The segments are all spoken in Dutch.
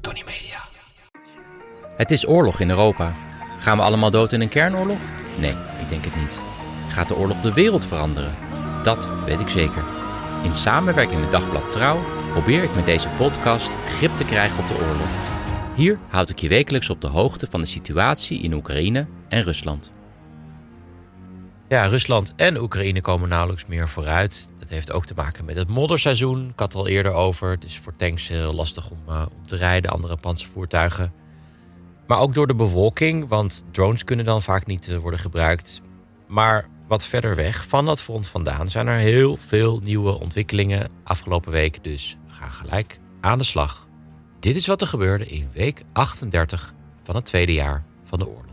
Tony Media. Het is oorlog in Europa. Gaan we allemaal dood in een kernoorlog? Nee, ik denk het niet. Gaat de oorlog de wereld veranderen? Dat weet ik zeker. In samenwerking met Dagblad Trouw probeer ik met deze podcast grip te krijgen op de oorlog. Hier houd ik je wekelijks op de hoogte van de situatie in Oekraïne en Rusland. Ja, Rusland en Oekraïne komen nauwelijks meer vooruit. Dat heeft ook te maken met het modderseizoen. Ik had het al eerder over. Het is voor tanks heel lastig om, uh, te rijden, andere panzervoertuigen. Maar ook door de bewolking, want drones kunnen dan vaak niet uh, worden gebruikt. Maar wat verder weg van dat front vandaan zijn er heel veel nieuwe ontwikkelingen afgelopen week. Dus we gaan gelijk aan de slag. Dit is wat er gebeurde in week 38 van het tweede jaar van de oorlog.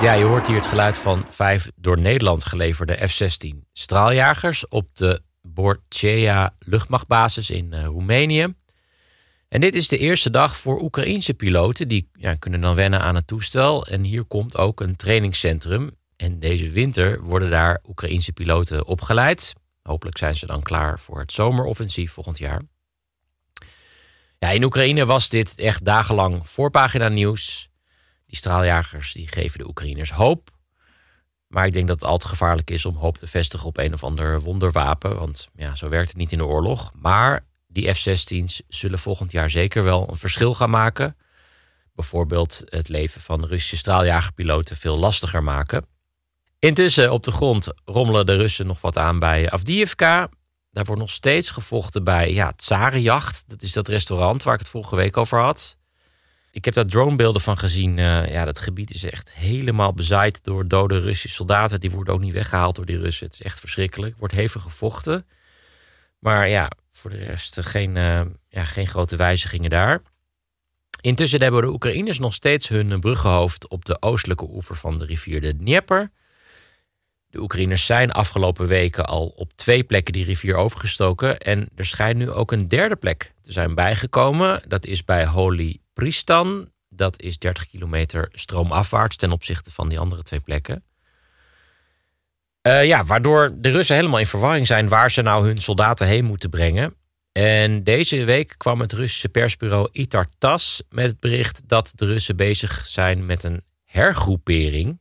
Ja, je hoort hier het geluid van vijf door Nederland geleverde F-16 straaljagers op de Borcea luchtmachtbasis in uh, Roemenië. En dit is de eerste dag voor Oekraïense piloten. Die ja, kunnen dan wennen aan het toestel. En hier komt ook een trainingscentrum. En deze winter worden daar Oekraïense piloten opgeleid. Hopelijk zijn ze dan klaar voor het zomeroffensief volgend jaar. Ja, in Oekraïne was dit echt dagenlang voorpagina nieuws. Die straaljagers die geven de Oekraïners hoop. Maar ik denk dat het al te gevaarlijk is om hoop te vestigen op een of ander wonderwapen. Want ja, zo werkt het niet in de oorlog. Maar die F-16's zullen volgend jaar zeker wel een verschil gaan maken. Bijvoorbeeld het leven van Russische straaljagerpiloten veel lastiger maken. Intussen op de grond rommelen de Russen nog wat aan bij Avdiivka. Daar wordt nog steeds gevochten bij ja, Tsarenjacht. Dat is dat restaurant waar ik het vorige week over had. Ik heb daar dronebeelden van gezien. Uh, ja, dat gebied is echt helemaal bezaaid door dode Russische soldaten. Die worden ook niet weggehaald door die Russen. Het is echt verschrikkelijk. Er wordt hevig gevochten. Maar ja, voor de rest geen, uh, ja, geen grote wijzigingen daar. Intussen hebben de Oekraïners nog steeds hun bruggenhoofd op de oostelijke oever van de rivier de Dnieper. De Oekraïners zijn afgelopen weken al op twee plekken die rivier overgestoken. En er schijnt nu ook een derde plek te zijn bijgekomen. Dat is bij Holy Pristan. Dat is 30 kilometer stroomafwaarts ten opzichte van die andere twee plekken. Uh, ja, waardoor de Russen helemaal in verwarring zijn waar ze nou hun soldaten heen moeten brengen. En deze week kwam het Russische persbureau Itar Tas met het bericht dat de Russen bezig zijn met een hergroepering.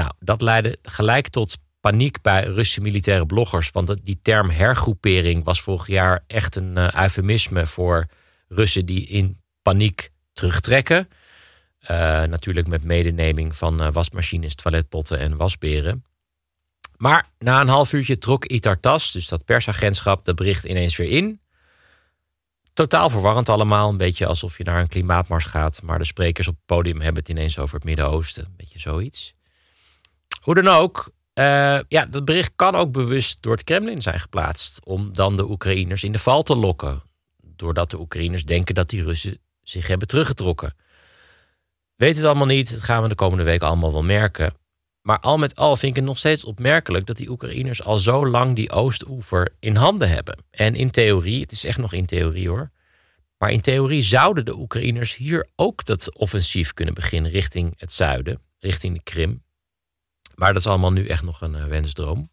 Nou, dat leidde gelijk tot paniek bij Russische militaire bloggers. Want die term hergroepering was vorig jaar echt een uh, eufemisme voor Russen die in paniek terugtrekken. Uh, natuurlijk met medeneming van uh, wasmachines, toiletpotten en wasberen. Maar na een half uurtje trok Itartas, dus dat persagentschap, dat bericht ineens weer in. Totaal verwarrend allemaal. Een beetje alsof je naar een klimaatmars gaat. Maar de sprekers op het podium hebben het ineens over het Midden-Oosten. Een beetje zoiets. Hoe dan ook, uh, ja, dat bericht kan ook bewust door het Kremlin zijn geplaatst. Om dan de Oekraïners in de val te lokken. Doordat de Oekraïners denken dat die Russen zich hebben teruggetrokken. Weet het allemaal niet. Dat gaan we de komende week allemaal wel merken. Maar al met al vind ik het nog steeds opmerkelijk dat die Oekraïners al zo lang die Oostoever in handen hebben. En in theorie, het is echt nog in theorie hoor. Maar in theorie zouden de Oekraïners hier ook dat offensief kunnen beginnen richting het zuiden, richting de Krim. Maar dat is allemaal nu echt nog een uh, wensdroom.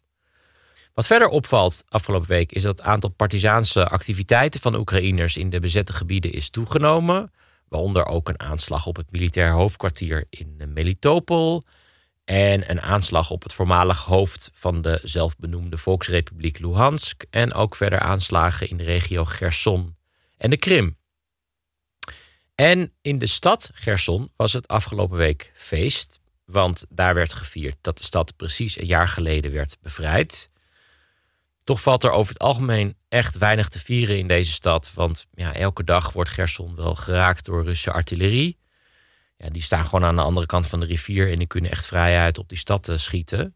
Wat verder opvalt afgelopen week is dat het aantal partizaanse activiteiten van Oekraïners in de bezette gebieden is toegenomen. Waaronder ook een aanslag op het militair hoofdkwartier in Melitopol. En een aanslag op het voormalig hoofd van de zelfbenoemde Volksrepubliek Luhansk. En ook verder aanslagen in de regio Gerson en de Krim. En in de stad Gerson was het afgelopen week feest. Want daar werd gevierd dat de stad precies een jaar geleden werd bevrijd. Toch valt er over het algemeen echt weinig te vieren in deze stad. Want ja, elke dag wordt Gerson wel geraakt door Russische artillerie. Ja, die staan gewoon aan de andere kant van de rivier en die kunnen echt vrijuit op die stad schieten.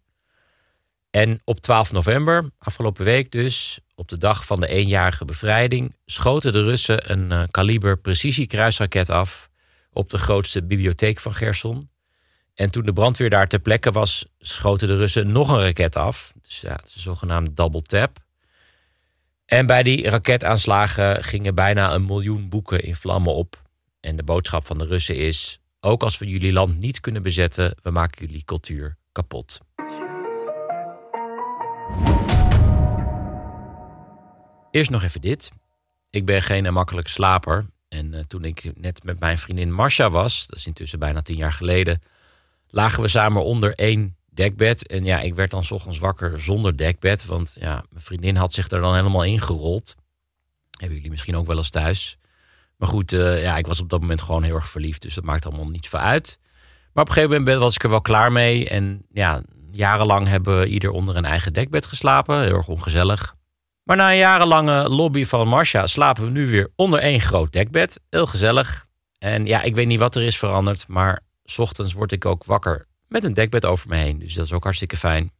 En op 12 november, afgelopen week dus, op de dag van de eenjarige bevrijding, schoten de Russen een uh, kaliber precisiekruisraket af op de grootste bibliotheek van Gerson. En toen de brandweer daar ter plekke was, schoten de Russen nog een raket af. Dus ja, de zogenaamde double tap. En bij die raketaanslagen gingen bijna een miljoen boeken in vlammen op. En de boodschap van de Russen is: ook als we jullie land niet kunnen bezetten, we maken jullie cultuur kapot. Eerst nog even dit. Ik ben geen makkelijke slaper. En uh, toen ik net met mijn vriendin Marcia was, dat is intussen bijna tien jaar geleden, lagen we samen onder één dekbed. En ja, ik werd dan s ochtends wakker zonder dekbed. Want ja, mijn vriendin had zich er dan helemaal ingerold. Hebben jullie misschien ook wel eens thuis. Maar goed, uh, ja, ik was op dat moment gewoon heel erg verliefd. Dus dat maakt allemaal niet veel uit. Maar op een gegeven moment was ik er wel klaar mee. En ja, jarenlang hebben we ieder onder een eigen dekbed geslapen. Heel erg ongezellig. Maar na een jarenlange lobby van Marcia slapen we nu weer onder één groot dekbed. Heel gezellig. En ja, ik weet niet wat er is veranderd. Maar ochtends word ik ook wakker met een dekbed over me heen. Dus dat is ook hartstikke fijn.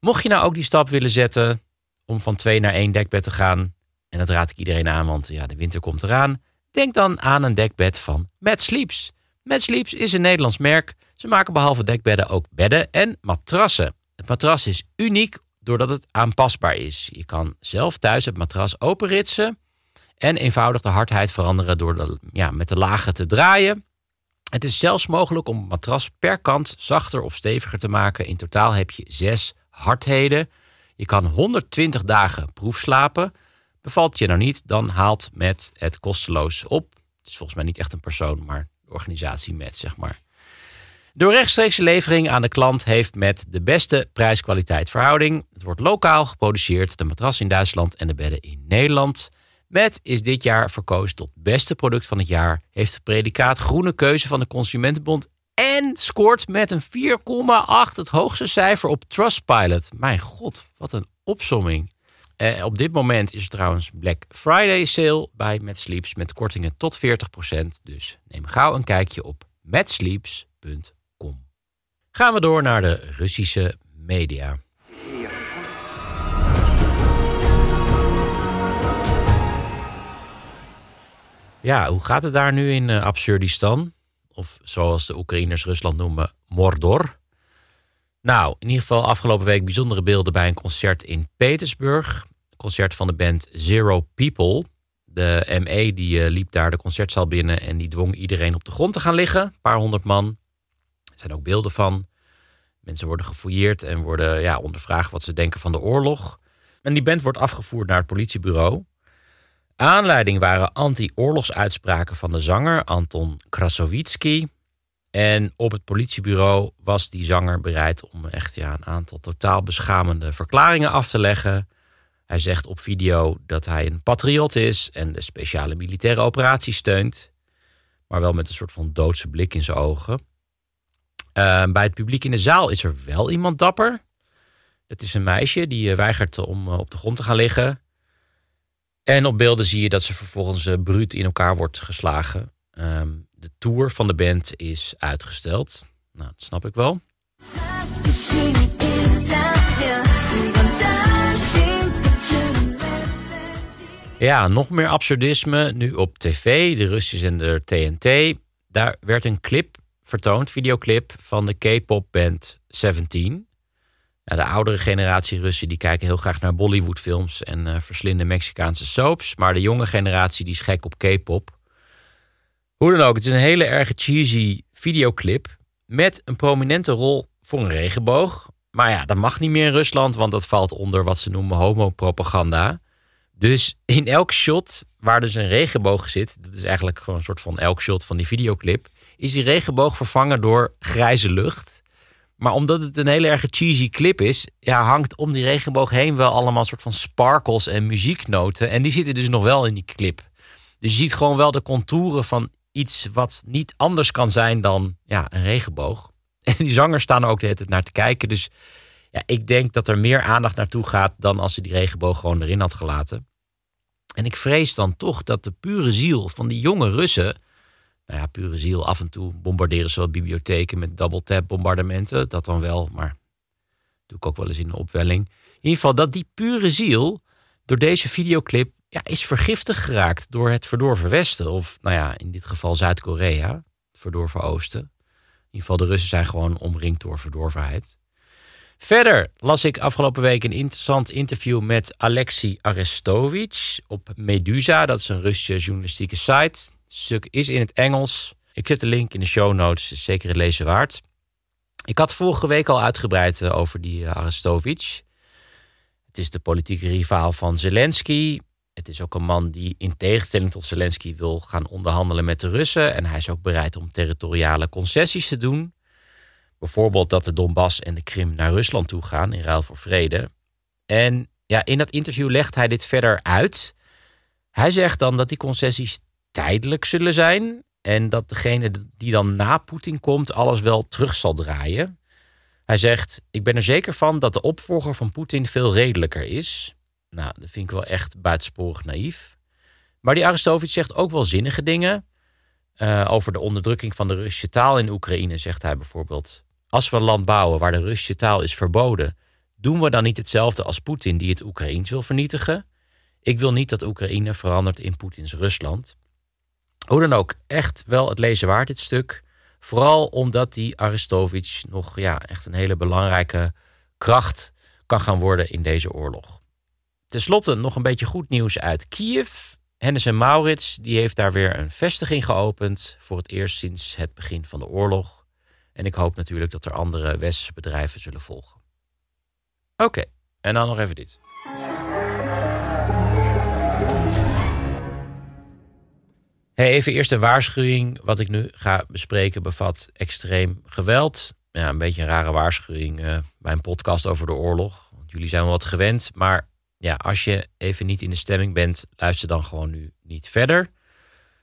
Mocht je nou ook die stap willen zetten om van twee naar één dekbed te gaan. En dat raad ik iedereen aan, want ja, de winter komt eraan. Denk dan aan een dekbed van Mad Sleeps. Mad Sleeps is een Nederlands merk. Ze maken behalve dekbedden ook bedden en matrassen. Het matras is uniek doordat het aanpasbaar is. Je kan zelf thuis het matras openritsen en eenvoudig de hardheid veranderen door de, ja, met de lagen te draaien. Het is zelfs mogelijk om het matras per kant zachter of steviger te maken. In totaal heb je zes hardheden. Je kan 120 dagen proefslapen. Bevalt je nou niet, dan haalt met het kosteloos op. Het is volgens mij niet echt een persoon, maar de organisatie met, zeg maar. Door rechtstreekse levering aan de klant heeft met de beste prijs-kwaliteit verhouding. Het wordt lokaal geproduceerd, de matras in Duitsland en de bedden in Nederland. Met is dit jaar verkozen tot beste product van het jaar. Heeft het predicaat groene keuze van de Consumentenbond. En scoort met een 4,8 het hoogste cijfer op Trustpilot. Mijn god, wat een opsomming. Eh, op dit moment is er trouwens Black Friday sale bij Mad Sleeps met kortingen tot 40%. Dus neem gauw een kijkje op madsleeps.com. Gaan we door naar de Russische media. Ja, hoe gaat het daar nu in uh, Absurdistan? Of zoals de Oekraïners Rusland noemen, Mordor. Nou, in ieder geval afgelopen week bijzondere beelden bij een concert in Petersburg. Concert van de band Zero People. De ME die uh, liep daar de concertzaal binnen en die dwong iedereen op de grond te gaan liggen. Een paar honderd man. Er zijn ook beelden van. Mensen worden gefouilleerd en worden ja, ondervraagd wat ze denken van de oorlog. En die band wordt afgevoerd naar het politiebureau. Aanleiding waren anti-oorlogsuitspraken van de zanger Anton Krasovitsky. En op het politiebureau was die zanger bereid om echt ja, een aantal totaal beschamende verklaringen af te leggen. Hij zegt op video dat hij een patriot is en de speciale militaire operatie steunt. Maar wel met een soort van doodse blik in zijn ogen. Uh, bij het publiek in de zaal is er wel iemand dapper. Het is een meisje die eh, weigert om eh, op de grond te gaan liggen. En op beelden zie je dat ze vervolgens uh, bruut in elkaar wordt geslagen. Um, de tour van de band is uitgesteld. Nou, dat snap ik wel. Ja, nog meer absurdisme. Nu op tv, de Russische zender TNT. Daar werd een clip vertoond, videoclip van de K-pop band Seventeen. De oudere generatie Russen die kijken heel graag naar Bollywoodfilms en uh, verslinden Mexicaanse soaps. Maar de jonge generatie die is gek op K-pop. Hoe dan ook, het is een hele erg cheesy videoclip met een prominente rol voor een regenboog. Maar ja, dat mag niet meer in Rusland, want dat valt onder wat ze noemen homopropaganda. Dus in elk shot waar dus een regenboog zit, dat is eigenlijk gewoon een soort van elk shot van die videoclip, is die regenboog vervangen door grijze lucht. Maar omdat het een hele erg cheesy clip is, ja, hangt om die regenboog heen wel allemaal soort van sparkles en muzieknoten. En die zitten dus nog wel in die clip. Dus je ziet gewoon wel de contouren van iets wat niet anders kan zijn dan ja, een regenboog. En die zangers staan er ook de hele tijd naar te kijken. Dus ja, ik denk dat er meer aandacht naartoe gaat dan als ze die regenboog gewoon erin had gelaten. En ik vrees dan toch dat de pure ziel van die jonge Russen nou ja, pure ziel. Af en toe bombarderen ze wel bibliotheken met double tap bombardementen. Dat dan wel, maar doe ik ook wel eens in een opwelling. In ieder geval dat die pure ziel door deze videoclip ja, is vergiftigd geraakt door het verdorven Westen. Of nou ja, in dit geval Zuid-Korea, verdorven Oosten. In ieder geval de Russen zijn gewoon omringd door verdorvenheid. Verder las ik afgelopen week een interessant interview met Alexei Arestovich op Medusa. Dat is een Russische journalistieke site. Het stuk is in het Engels. Ik zet de link in de show notes, zeker het lezen waard. Ik had vorige week al uitgebreid eh, over die uh, Arestovich. Het is de politieke rivaal van Zelensky. Het is ook een man die in tegenstelling tot Zelensky wil gaan onderhandelen met de Russen. En hij is ook bereid om territoriale concessies te doen. Bijvoorbeeld dat de Donbass en de Krim naar Rusland toe gaan in ruil voor vrede. En ja, in dat interview legt hij dit verder uit. Hij zegt dan dat die concessies tijdelijk zullen zijn. En dat degene die dan na Poetin komt alles wel terug zal draaien. Hij zegt: Ik ben er zeker van dat de opvolger van Poetin veel redelijker is. Nou, dat vind ik wel echt buitensporig naïef. Maar die Arestovich zegt ook wel zinnige dingen. Uh, over de onderdrukking van de Russische taal in Oekraïne zegt hij bijvoorbeeld: Als we land bouwen waar de Russische taal is verboden, doen we dan niet hetzelfde als Poetin die het Oekraïens wil vernietigen? Ik wil niet dat Oekraïne verandert in Poetins Rusland. Hoe dan ook, echt wel het lezen waard dit stuk. Vooral omdat die Arestovich nog ja, echt een hele belangrijke kracht kan gaan worden in deze oorlog. Ten slotte nog een beetje goed nieuws uit Kiev. Hennis en Maurits die heeft daar weer een vestiging geopend voor het eerst sinds het begin van de oorlog. En ik hoop natuurlijk dat er andere westerse bedrijven zullen volgen. Oké, en dan nog even dit. Hey, even eerst een waarschuwing. Wat ik nu ga bespreken bevat extreem geweld. Ja, een beetje een rare waarschuwing uh, bij een podcast over de oorlog. Want jullie zijn wel wat gewend. Maar ja, als je even niet in de stemming bent, luister dan gewoon nu niet verder.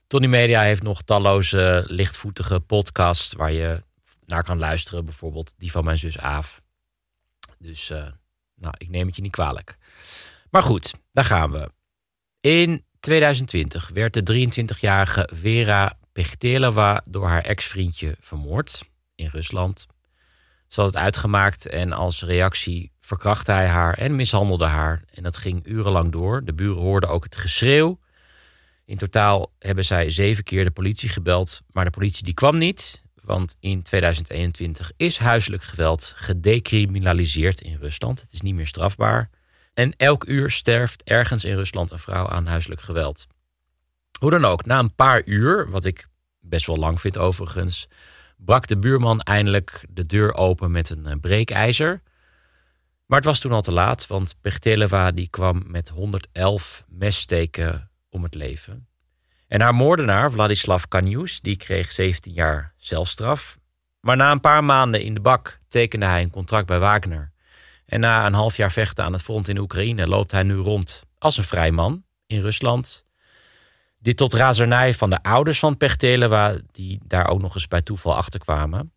Tony Media heeft nog talloze lichtvoetige podcasts waar je naar kan luisteren. Bijvoorbeeld die van mijn zus Aaf. Dus uh, nou, ik neem het je niet kwalijk. Maar goed, daar gaan we. In 2020 werd de 23-jarige Vera Pechteleva door haar ex-vriendje vermoord in Rusland. Ze had het uitgemaakt en als reactie verkrachtte hij haar en mishandelde haar. En dat ging urenlang door. De buren hoorden ook het geschreeuw. In totaal hebben zij zeven keer de politie gebeld, maar de politie die kwam niet. Want in 2021 is huiselijk geweld gedecriminaliseerd in Rusland. Het is niet meer strafbaar. En elk uur sterft ergens in Rusland een vrouw aan huiselijk geweld. Hoe dan ook, na een paar uur, wat ik best wel lang vind overigens, brak de buurman eindelijk de deur open met een eh, breekijzer. Maar het was toen al te laat, want Pechteleva die kwam met 111 messteken om het leven. En haar moordenaar, Vladislav Kanius, die kreeg 17 jaar celstraf. Maar na een paar maanden in de bak tekende hij een contract bij Wagner. En na een half jaar vechten aan het front in Oekraïne loopt hij nu rond als een vrij man in Rusland. Dit tot razernij van de ouders van Pechteleva, die daar ook nog eens bij toeval achter kwamen.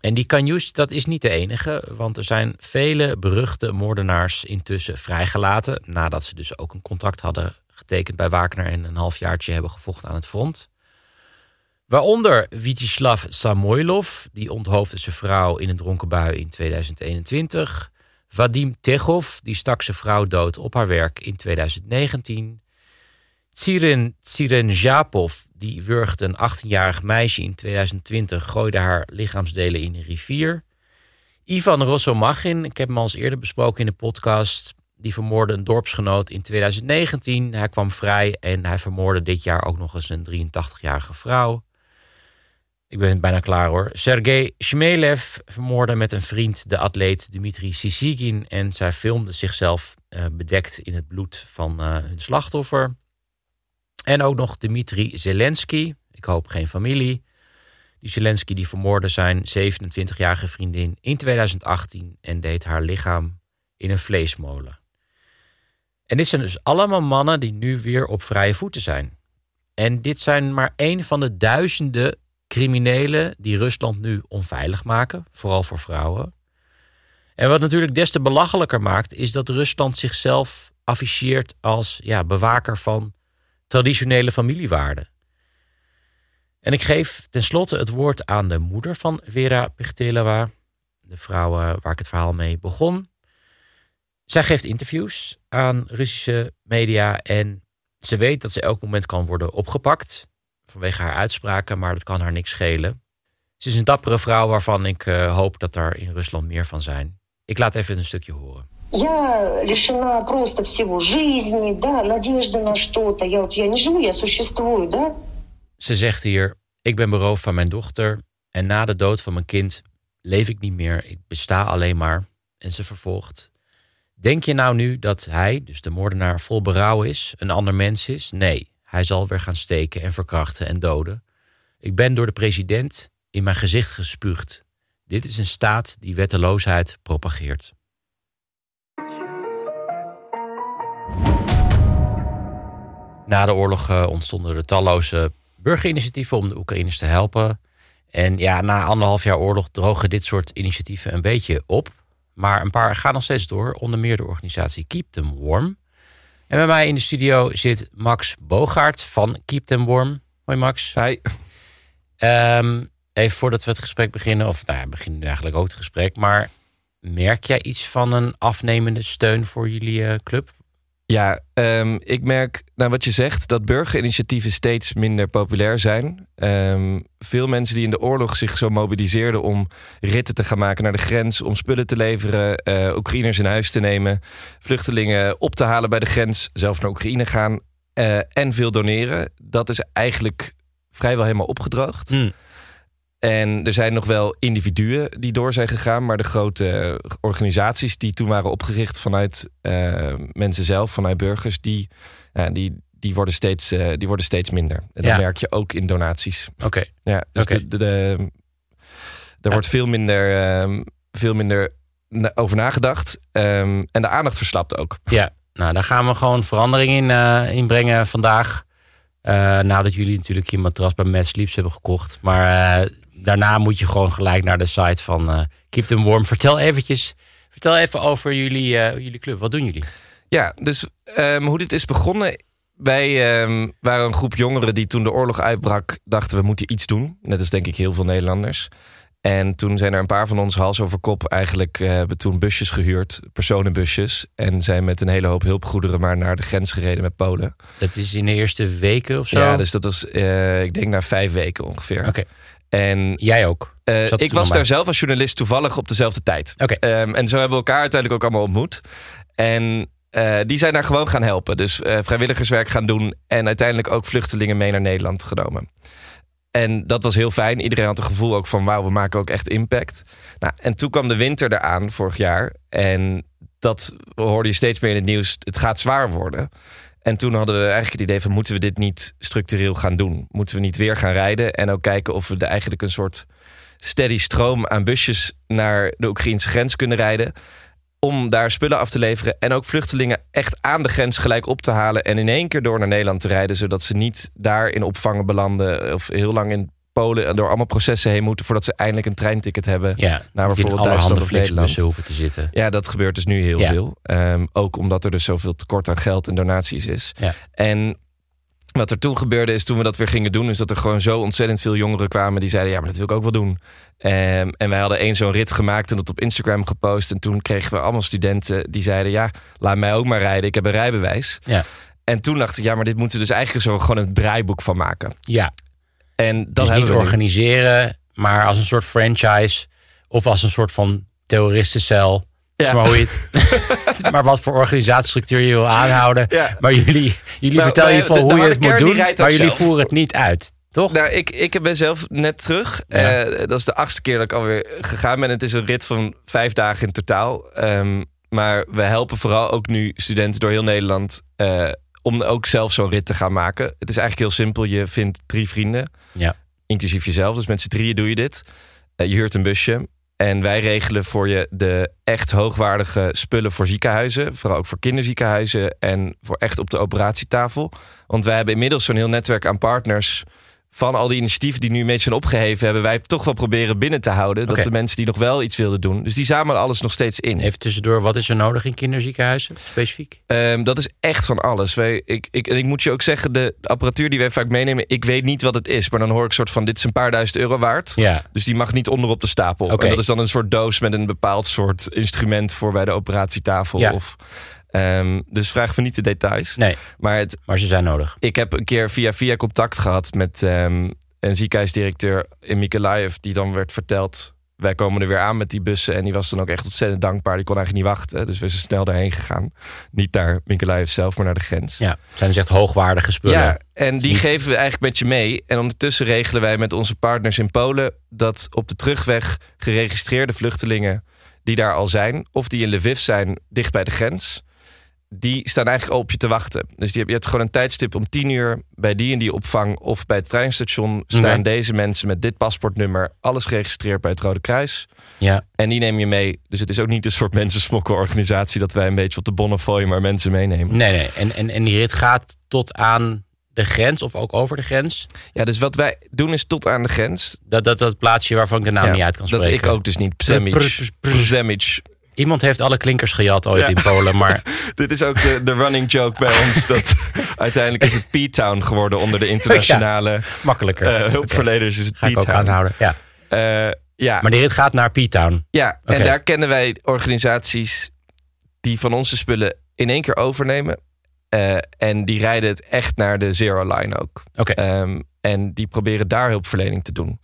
En die Kanjus, dat is niet de enige, want er zijn vele beruchte moordenaars intussen vrijgelaten. Nadat ze dus ook een contract hadden getekend bij Wagner en een halfjaartje hebben gevochten aan het front. Waaronder Vyacheslav Samoilov, die onthoofde zijn vrouw in een dronken bui in 2021. Vadim Techov, die stak zijn vrouw dood op haar werk in 2019. Tsirin Tsirenjapov, die wurgde een 18-jarig meisje in 2020, gooide haar lichaamsdelen in een rivier. Ivan Rossomachin, ik heb hem al eens eerder besproken in de podcast, die vermoordde een dorpsgenoot in 2019. Hij kwam vrij en hij vermoordde dit jaar ook nog eens een 83-jarige vrouw. Ik ben bijna klaar hoor. Sergei Shmelev vermoordde met een vriend de atleet Dmitri Sisigin en zij filmde zichzelf uh, bedekt in het bloed van uh, hun slachtoffer. En ook nog Dmitri Zelensky. Ik hoop geen familie. Die Zelensky die vermoordde zijn 27-jarige vriendin in 2018 en deed haar lichaam in een vleesmolen. En dit zijn dus allemaal mannen die nu weer op vrije voeten zijn. En dit zijn maar een van de duizenden criminelen die Rusland nu onveilig maken, vooral voor vrouwen. En wat natuurlijk des te belachelijker maakt, is dat Rusland zichzelf afficheert als ja, bewaker van traditionele familiewaarden. En ik geef tenslotte het woord aan de moeder van Vera Pichteleva, de vrouw eh, waar ik het verhaal mee begon. Zij geeft interviews aan Russische media en ze weet dat ze elk moment kan worden opgepakt vanwege haar uitspraken, maar dat kan haar niks schelen. Ze is een dappere vrouw waarvan ik uh, hoop dat er in Rusland meer van zijn. Ik laat even een stukje horen. Я лишена просто всего жизни, да, надежды на что-то. Я вот я не живу, я существую, да. Ze zegt hier: Ik ben beroofd van mijn dochter en na de dood van mijn kind leef ik niet meer. Ik besta alleen maar. En ze vervolgt: Denk je nou nu dat hij, dus de moordenaar, vol berouw is, een ander mens is? Nee, hij zal weer gaan steken en verkrachten en doden. Ik ben door de president in mijn gezicht gespuugd. Dit is een staat die wetteloosheid propageert. Na de oorlog eh, ontstonden er talloze burgerinitiatieven om de Oekraïners te helpen. En ja, na anderhalf jaar oorlog drogen dit soort initiatieven een beetje op. Maar een paar gaan nog steeds door. Onder meer de organisatie Keep Them Warm. En bij mij in de studio zit Max Bogaert van Keep Them Warm. Hoi Max. Hi. Um, even voordat we het gesprek beginnen, of nou ja, beginnen nu eigenlijk ook het gesprek. Maar merk jij iets van een afnemende steun voor jullie uh, club? Ja, um, ik merk, nou wat je zegt, dat burgerinitiatieven steeds minder populair zijn. Um, veel mensen die in de oorlog zich zo mobiliseerden om ritten te gaan maken naar de grens, om spullen te leveren, uh, Oekraïners in huis te nemen, vluchtelingen op te halen bij de grens, zelf naar Oekraïne gaan uh, en veel doneren. Dat is eigenlijk vrijwel helemaal opgedroogd. Mm. En er zijn nog wel individuen die door zijn gegaan, maar de grote organisaties die toen waren opgericht vanuit uh, mensen zelf, vanuit burgers, die, uh, die, die, worden, steeds, uh, die worden steeds minder. En dat ja. merk je ook in donaties. Oké. Okay. Ja, dus okay. de, de, de, er wordt veel minder, ehm, veel minder over nagedacht. Um, en de aandacht verslapt ook. Ja, nou daar gaan we gewoon verandering in, inbrengen vandaag. nadat jullie natuurlijk je matras bij Mad Sleeps hebben gekocht. Maar daarna moet je gewoon gelijk naar de site van uh, Keep Them Warm. Vertel eventjes, vertel even over jullie, uh, jullie club. Wat doen jullie? Ja, dus um, hoe dit is begonnen. Wij um, waren een groep jongeren die toen de oorlog uitbrak, dachten we moeten iets doen. Net als denk ik heel veel Nederlanders. En toen zijn er een paar van ons hals over kop eigenlijk uh, hebben toen busjes gehuurd, personenbusjes. En zijn met een hele hoop hulpgoederen maar naar de grens gereden met Polen. Dat is in de eerste weken of zo? Ja, dus dat was, uh, ik denk na vijf weken ongeveer. Oké. Okay. En jij ook? Uh, ik was daar zelf als journalist toevallig op dezelfde tijd. Okay. Um, en zo hebben we elkaar uiteindelijk ook allemaal ontmoet. En uh, die zijn daar gewoon gaan helpen. Dus uh, vrijwilligerswerk gaan doen. En uiteindelijk ook vluchtelingen mee naar Nederland genomen. En dat was heel fijn. Iedereen had het gevoel ook van wauw, we maken ook echt impact. Nou, en toen kwam de winter eraan vorig jaar. En dat hoorde je steeds meer in het nieuws. Het gaat zwaar worden. En toen hadden we eigenlijk het idee van moeten we dit niet structureel gaan doen? Moeten we niet weer gaan rijden en ook kijken of we er eigenlijk een soort steady stroom aan busjes naar de Oekraïnse grens kunnen rijden. Om daar spullen af te leveren en ook vluchtelingen echt aan de grens gelijk op te halen en in één keer door naar Nederland te rijden, zodat ze niet daar in opvangen belanden of heel lang in Polen door allemaal processen heen moeten voordat ze eindelijk een treinticket hebben ja, naar bijvoorbeeld Duitsland of Nederland. hoeven te zitten. Ja, dat gebeurt dus nu heel ja. veel. Um, ook omdat er dus zoveel tekort aan geld en donaties is. Ja. En wat er toen gebeurde is toen we dat weer gingen doen, is dat er gewoon zo ontzettend veel jongeren kwamen die zeiden: ja, maar dat wil ik ook wel doen. Um, en wij hadden één zo'n rit gemaakt en dat op Instagram gepost. En toen kregen we allemaal studenten die zeiden: ja, laat mij ook maar rijden. Ik heb een rijbewijs. Ja. En toen dacht ik, ja, maar dit moeten we dus eigenlijk zo gewoon een draaiboek van maken. Ja. En dat dus niet we nu. organiseren, maar als een soort franchise of als een soort van terroristencel. Ja. Maar, hoe je, maar wat voor organisatiestructuur je wil aanhouden. Ja. Maar jullie, jullie Nou, vertellen ieder geval de- hoe je het moet doen. Maar jullie voeren het niet uit. Toch? Nou, ik, ik ben zelf net terug. Ja. Eh, dat is de achtste keer dat ik alweer gegaan ben. Het is een rit van vijf dagen in totaal. Ehm, maar we helpen vooral ook nu studenten door heel Nederland... eh, om ook zelf zo'n rit te gaan maken. Het is eigenlijk heel simpel. Je vindt drie vrienden, Ja. inclusief jezelf. Dus met z'n drieën doe je dit. Eh, je huurt een busje. En wij regelen voor je de echt hoogwaardige spullen voor ziekenhuizen. Vooral ook voor kinderziekenhuizen. En voor echt op de operatietafel. Want wij hebben inmiddels zo'n heel netwerk aan partners van al die initiatieven die nu beetje zijn opgeheven, hebben wij toch wel proberen binnen te houden. Dat de mensen die nog wel iets wilden doen. Dus die zamelen alles nog steeds in. Even tussendoor, wat is er nodig in kinderziekenhuizen specifiek? Ehm, dat is echt van alles. Wij, ik, ik, en ik moet je ook zeggen, de apparatuur die wij vaak meenemen, ik weet niet wat het is. Maar dan hoor ik soort van, dit is een paar duizend euro waard. Ja, Dus die mag niet onderop de stapel. En dat is dan een soort doos met een bepaald soort instrument voor bij de operatietafel. Ja. Of, ehm, dus vraag me niet de details. nee, Maar het, maar ze zijn nodig. ik heb een keer via via contact gehad met ehm, een ziekenhuisdirecteur in Mykolaiv, die dan werd verteld. Wij komen er weer aan met die bussen. En die was dan ook echt ontzettend dankbaar. Die kon eigenlijk niet wachten. Dus we zijn snel daarheen gegaan. Niet naar Mykolaiv zelf, maar naar de grens. Ja, zijn dus echt hoogwaardige spullen. Ja, en die geven we eigenlijk met je mee. En ondertussen regelen wij met onze partners in Polen dat op de terugweg geregistreerde vluchtelingen die daar al zijn, of die in Lviv zijn, dicht bij de grens, die staan eigenlijk op je te wachten. Dus die heb, je hebt gewoon een tijdstip om tien uur bij die en die opvang of bij het treinstation staan deze mensen met dit paspoortnummer, alles geregistreerd bij het Rode Kruis. ja. En die neem je mee. Dus het is ook niet een soort mensensmokkelorganisatie dat wij een beetje op de Bonnefoy maar mensen meenemen. Nee, nee. En, en, en die rit gaat tot aan de grens of ook over de grens. Ja, dus wat wij doen is tot aan de grens. Dat, dat, dat plaatsje waarvan ik de naam Ja, niet uit kan dat spreken. ik ook dus niet. Przemyć. Iemand heeft alle klinkers gejat ooit Ja. in Polen, maar Dit is ook de, de running joke bij ons. Dat uiteindelijk is het P-Town geworden onder de internationale makkelijker. eh, hulpverleners. Is het Ga ik ook aanhouden. Ja. Eh, ja, Maar die rit gaat naar P-Town. ja. En daar kennen wij organisaties die van onze spullen in één keer overnemen. Eh, en die rijden het echt naar de Zero Line ook. Oké. Ehm, en die proberen daar hulpverlening te doen.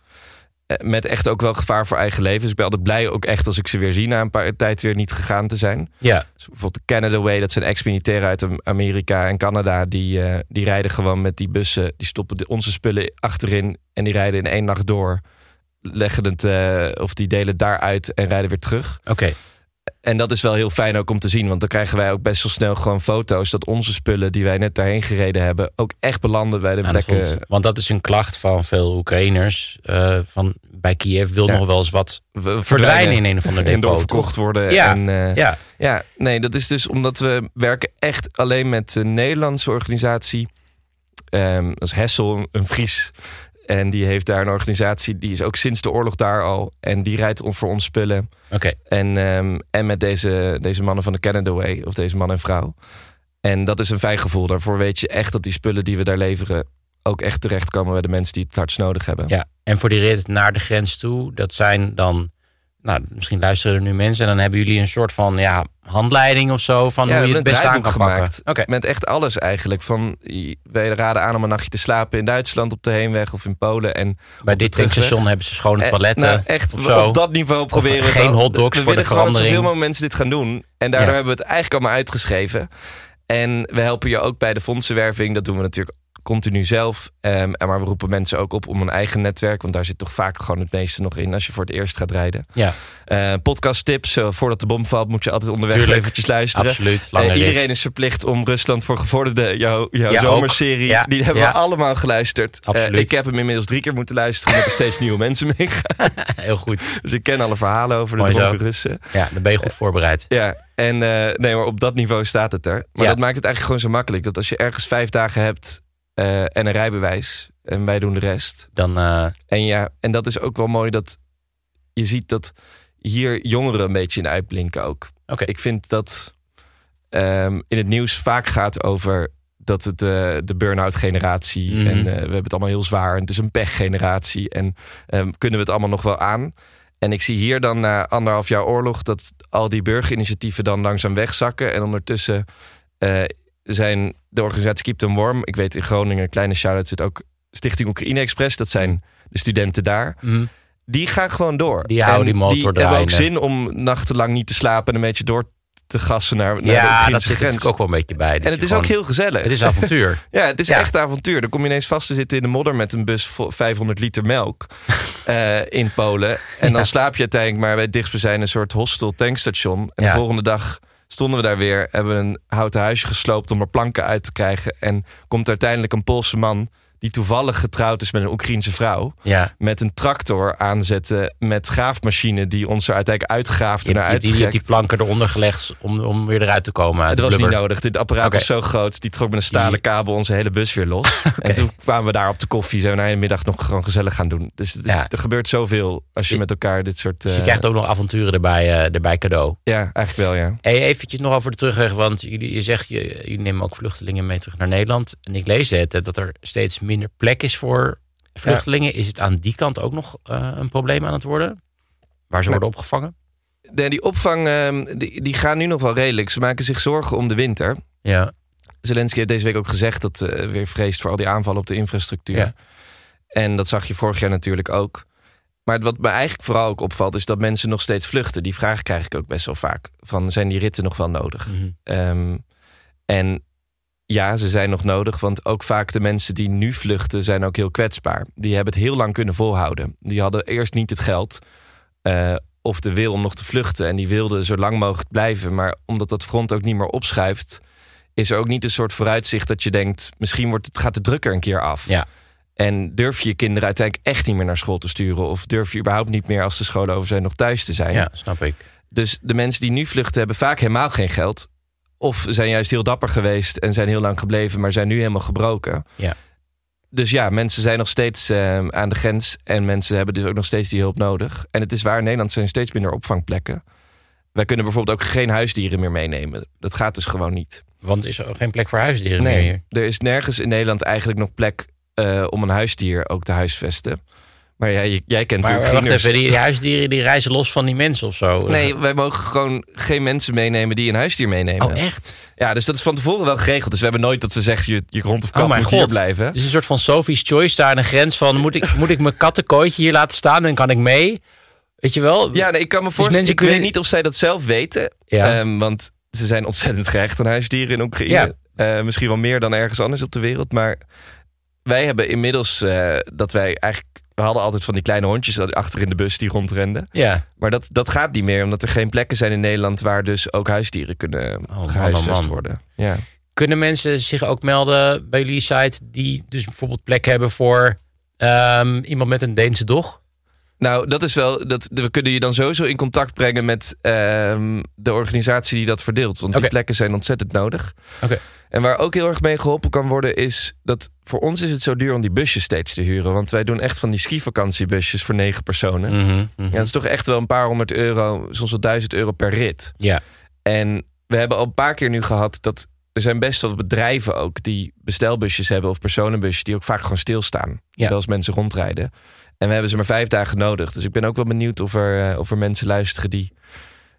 Eh, met echt ook wel gevaar voor eigen leven. Dus ik ben altijd blij ook echt als ik ze weer zie na een paar tijd weer niet gegaan te zijn. Ja. Dus bijvoorbeeld de Canada Way, dat zijn ex-militairen uit Amerika en Canada. Die, eh, die rijden gewoon met die bussen. Die stoppen de, onze spullen achterin en die rijden in één nacht door. Leggen het, eh, of die delen daaruit en rijden weer terug. Oké. En dat is wel heel fijn ook om te zien. Want dan krijgen wij ook best wel snel gewoon foto's. Dat onze spullen die wij net daarheen gereden hebben. ook echt belanden bij de de plekken. Want dat is een klacht van veel Oekraïners. eh, van bij Kiev wil Ja. nog wel eens wat verdwijnen in een of ander En depot. doorverkocht toch? worden. Ja, En, eh, Ja, Ja, nee, dat is dus omdat we werken echt alleen met een Nederlandse organisatie. Ehm, dat is Hessel, een Fries. En die heeft daar een organisatie, die is ook sinds de oorlog daar al. En die rijdt on- voor ons spullen. oké. En, ehm, en met deze, deze mannen van de Canada Way, of deze man en vrouw. En dat is een fijn gevoel. Daarvoor weet je echt dat die spullen die we daar leveren... ook echt terechtkomen bij de mensen die het hardst nodig hebben. Ja, en voor die rit naar de grens toe, dat zijn dan, nou, misschien luisteren er nu mensen en dan hebben jullie een soort van ja, handleiding of zo van Ja, hoe je het best aan kan gemaakt. Oké, Met echt alles eigenlijk. Van, wij raden aan om een nachtje te slapen in Duitsland op de heenweg of in Polen. En bij dit tankstation terugweg- hebben ze schone Eh, toiletten. nou, echt, of zo. op dat niveau proberen we geen hotdogs we voor de willen gewoon dat verandering. zoveel mogelijk mensen dit gaan doen. En daardoor Ja. hebben we het eigenlijk allemaal uitgeschreven. En we helpen je ook bij de fondsenwerving. Dat doen we natuurlijk continu zelf. Ehm, en maar we roepen mensen ook op om een eigen netwerk. Want daar zit toch vaak gewoon het meeste nog in als je voor het eerst gaat rijden. Ja, Eh podcast tips. eh, voordat de bom valt moet je altijd onderweg Tuurlijk. eventjes luisteren. absoluut. Eh, rit. iedereen is verplicht om Rusland voor Gevorderde, jouw, Ja, zomerserie. Ja, Die hebben ja. we allemaal geluisterd. Absoluut. ik heb hem inmiddels drie keer moeten luisteren. Omdat er steeds nieuwe mensen meegaan. Heel goed. Dus ik ken alle verhalen over de zo. dronken Russen. Ja, dan ben je goed voorbereid. Ja, en nee, maar op dat niveau staat het er. Maar dat maakt het eigenlijk gewoon zo makkelijk. Dat als je ergens vijf dagen hebt eh, en een rijbewijs. En wij doen de rest. Dan, eh, En ja, en dat is ook wel mooi dat je ziet dat hier jongeren een beetje in uitblinken ook. Oké. Ik vind dat ehm, in het nieuws vaak gaat over dat het de burn-out generatie Mhm. en eh, we hebben het allemaal heel zwaar en het is een pechgeneratie en ehm, kunnen we het allemaal nog wel aan? En ik zie hier dan na anderhalf jaar oorlog dat al die burgerinitiatieven dan langzaam wegzakken en ondertussen zijn de organisatie Keep Them Warm. Ik weet in Groningen, een kleine shout-out zit ook Stichting Oekraïne Express. Dat zijn de studenten daar. mhm. Die gaan gewoon door. Die houden En die motor Die hebben ook zin om nachtenlang niet te slapen en een beetje door te gassen naar, naar de ja, dat Oekraïnse zit grens. ook wel een beetje bij. dat en het is ook heel gezellig. Het is avontuur. ja, het is Ja. echt avontuur. Dan kom je ineens vast te zitten in de modder met een bus vol 500 liter melk eh, in Polen. En dan Ja. slaap je uiteindelijk maar bij het dichtstbijzijnde soort hostel tankstation. En de volgende dag stonden we daar weer, hebben een houten huisje gesloopt om er planken uit te krijgen. En komt uiteindelijk een Poolse man die toevallig getrouwd is met een Oekraïense vrouw. Ja. Met een tractor aanzetten met graafmachine die ons er uiteindelijk uitgraaft Je en die, eruit die, die planken eronder gelegd om, om weer eruit te komen. Het was niet nodig. Dit apparaat was zo groot. Die trok met een stalen Die- kabel onze hele bus weer los. En toen kwamen we daar op de koffie. Zijn we na de middag nog gewoon gezellig gaan doen. Dus Ja. er gebeurt zoveel als je Je- met elkaar dit soort... Dus je eh, krijgt ook nog avonturen erbij, eh, erbij cadeau. Ja, eigenlijk wel, ja. Hey, eventjes nog over de terugweg, want jullie, je zegt, je, jullie nemen ook vluchtelingen mee terug naar Nederland. En ik lees het, eh, dat er steeds minder plek is voor vluchtelingen. Is het aan die kant ook nog eh, een probleem aan het worden? Waar ze Nou, worden opgevangen? De, die opvang, ehm, die, die gaan nu nog wel redelijk. Ze maken zich zorgen om de winter. Ja. Zelensky heeft deze week ook gezegd dat eh weer vreest voor al die aanvallen op de infrastructuur. Ja. En dat zag je vorig jaar natuurlijk ook. Maar wat me eigenlijk vooral ook opvalt, is dat mensen nog steeds vluchten. Die vraag krijg ik ook best wel vaak. Van zijn die ritten nog wel nodig? Mhm. Ehm, en ja, ze zijn nog nodig, want ook vaak de mensen die nu vluchten zijn ook heel kwetsbaar. Die hebben het heel lang kunnen volhouden. Die hadden eerst niet het geld eh, of de wil om nog te vluchten. En die wilden zo lang mogelijk blijven. Maar omdat dat front ook niet meer opschuift, is er ook niet een soort vooruitzicht dat je denkt, misschien wordt het, gaat de druk er een keer af. Ja. En durf je je kinderen uiteindelijk echt niet meer naar school te sturen? Of durf je überhaupt niet meer als de scholen over zijn nog thuis te zijn? ja, snap ik. Dus de mensen die nu vluchten hebben vaak helemaal geen geld. Of zijn juist heel dapper geweest en zijn heel lang gebleven, maar zijn nu helemaal gebroken. Ja. Dus ja, mensen zijn nog steeds eh, aan de grens en mensen hebben dus ook nog steeds die hulp nodig. En het is waar, in Nederland zijn steeds minder opvangplekken. Wij kunnen bijvoorbeeld ook geen huisdieren meer meenemen. Dat gaat dus gewoon niet. Want is er geen plek voor huisdieren meer Nee, hier? er is nergens in Nederland eigenlijk nog plek eh, om een huisdier ook te huisvesten. Maar ja, jij, jij kent Maar de wacht even, die, die huisdieren die reizen los van die mensen of zo? Nee, wij mogen gewoon geen mensen meenemen die een huisdier meenemen. Oh, echt? Ja, dus dat is van tevoren wel geregeld. Dus we hebben nooit dat ze zegt, je, je hond of kat Oh mijn moet hier blijven. Dus een soort van Sophie's Choice daar aan de grens van... moet ik, moet ik mijn kattenkooitje hier laten staan en kan ik mee? Weet je wel? Ja, nee, ik kan me voorstellen. mensen ik kunnen- weet niet of zij dat zelf weten. Ja. Ehm, want ze zijn ontzettend gehecht aan huisdieren in Oekraïne. Eh, misschien wel meer dan ergens anders op de wereld. Maar wij hebben inmiddels eh, dat wij eigenlijk... We hadden altijd van die kleine hondjes achter in de bus die rondrenden. ja. Maar dat, dat gaat niet meer, omdat er geen plekken zijn in Nederland... waar dus ook huisdieren kunnen Oh, gehuisvest oh, man. worden. Ja. Kunnen mensen zich ook melden bij jullie site... die dus bijvoorbeeld plek hebben voor ehm, iemand met een Deense dog? Nou, dat is wel. Dat, we kunnen je dan sowieso in contact brengen met ehm, de organisatie die dat verdeelt. Want die plekken zijn ontzettend nodig. Oké. En waar ook heel erg mee geholpen kan worden, is dat voor ons is het zo duur om die busjes steeds te huren. Want wij doen echt van die skivakantiebusjes voor negen personen. Mhm. Ja, dat is toch echt wel een paar honderd euro, soms wel duizend euro per rit. Ja. En we hebben al een paar keer nu gehad dat er zijn best wel bedrijven ook die bestelbusjes hebben of personenbusjes die ook vaak gewoon stilstaan. Ja. Ja. Als mensen rondrijden. En we hebben ze maar vijf dagen nodig. Dus ik ben ook wel benieuwd of er, eh, of er mensen luisteren die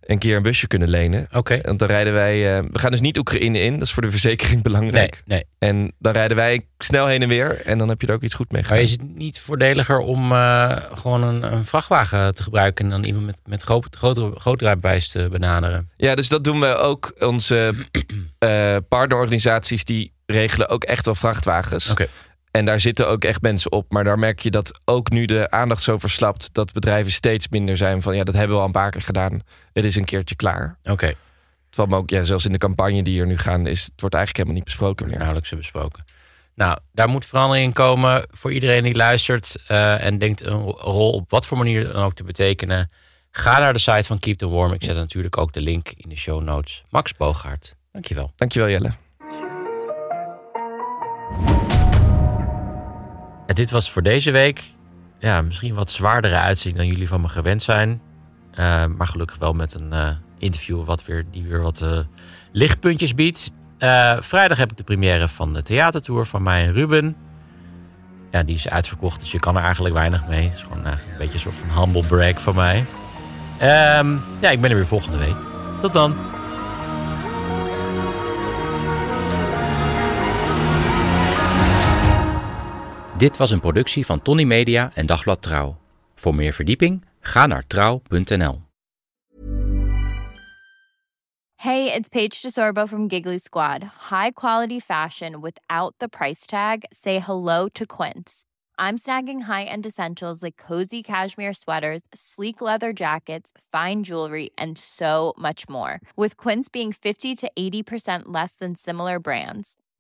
een keer een busje kunnen lenen. Oké. Want dan rijden wij. eh, we gaan dus niet Oekraïne in. Dat is voor de verzekering Nee, belangrijk. nee. En dan rijden wij snel heen en weer. En dan heb je er ook iets goed mee Maar gedaan. is het niet voordeliger om eh, gewoon een, een vrachtwagen te gebruiken... en dan iemand met, met groot, grotere, te benaderen? Ja, dus dat doen we ook. Onze partnerorganisaties die regelen ook echt wel vrachtwagens. Oké. En daar zitten ook echt mensen op. Maar daar merk je dat ook nu de aandacht zo verslapt... dat bedrijven steeds minder zijn van... ja, dat hebben we al een paar keer gedaan. Het is een keertje klaar. Oké, Terwijl me ook, ja, zelfs in de campagne die er nu gaan... Is, het wordt eigenlijk helemaal niet besproken meer. nauwelijks besproken. Nou, daar moet verandering in komen voor iedereen die luistert... eh, en denkt een rol op wat voor manier dan ook te betekenen. Ga naar de site van Keep the Warm. Ik zet natuurlijk ook de link in de show notes. Max Boogaard, dankjewel. Dankjewel Jelle. Dit was voor deze week. Ja, misschien wat zwaardere uitzending dan jullie van me gewend zijn. Eh, maar gelukkig wel met een eh, interview wat weer, die weer wat eh, lichtpuntjes biedt. Vrijdag heb ik de première van de theatertour van mij en Ruben. Ja, die is uitverkocht, dus je kan er eigenlijk weinig mee. Het is gewoon een beetje een soort van humble brag van mij. Ehm, ja, ik ben er weer volgende week. Tot dan. Dit was een productie van Tony Media en Dagblad Trouw. Voor meer verdieping ga naar trouw.nl. Hey, it's Paige DeSorbo from Giggly Squad. High quality fashion without the price tag. Say hello to Quince. I'm snagging high-end essentials like cozy cashmere sweaters, sleek leather jackets, fine jewelry, and so much more. With Quince being 50 to 80% less than similar brands.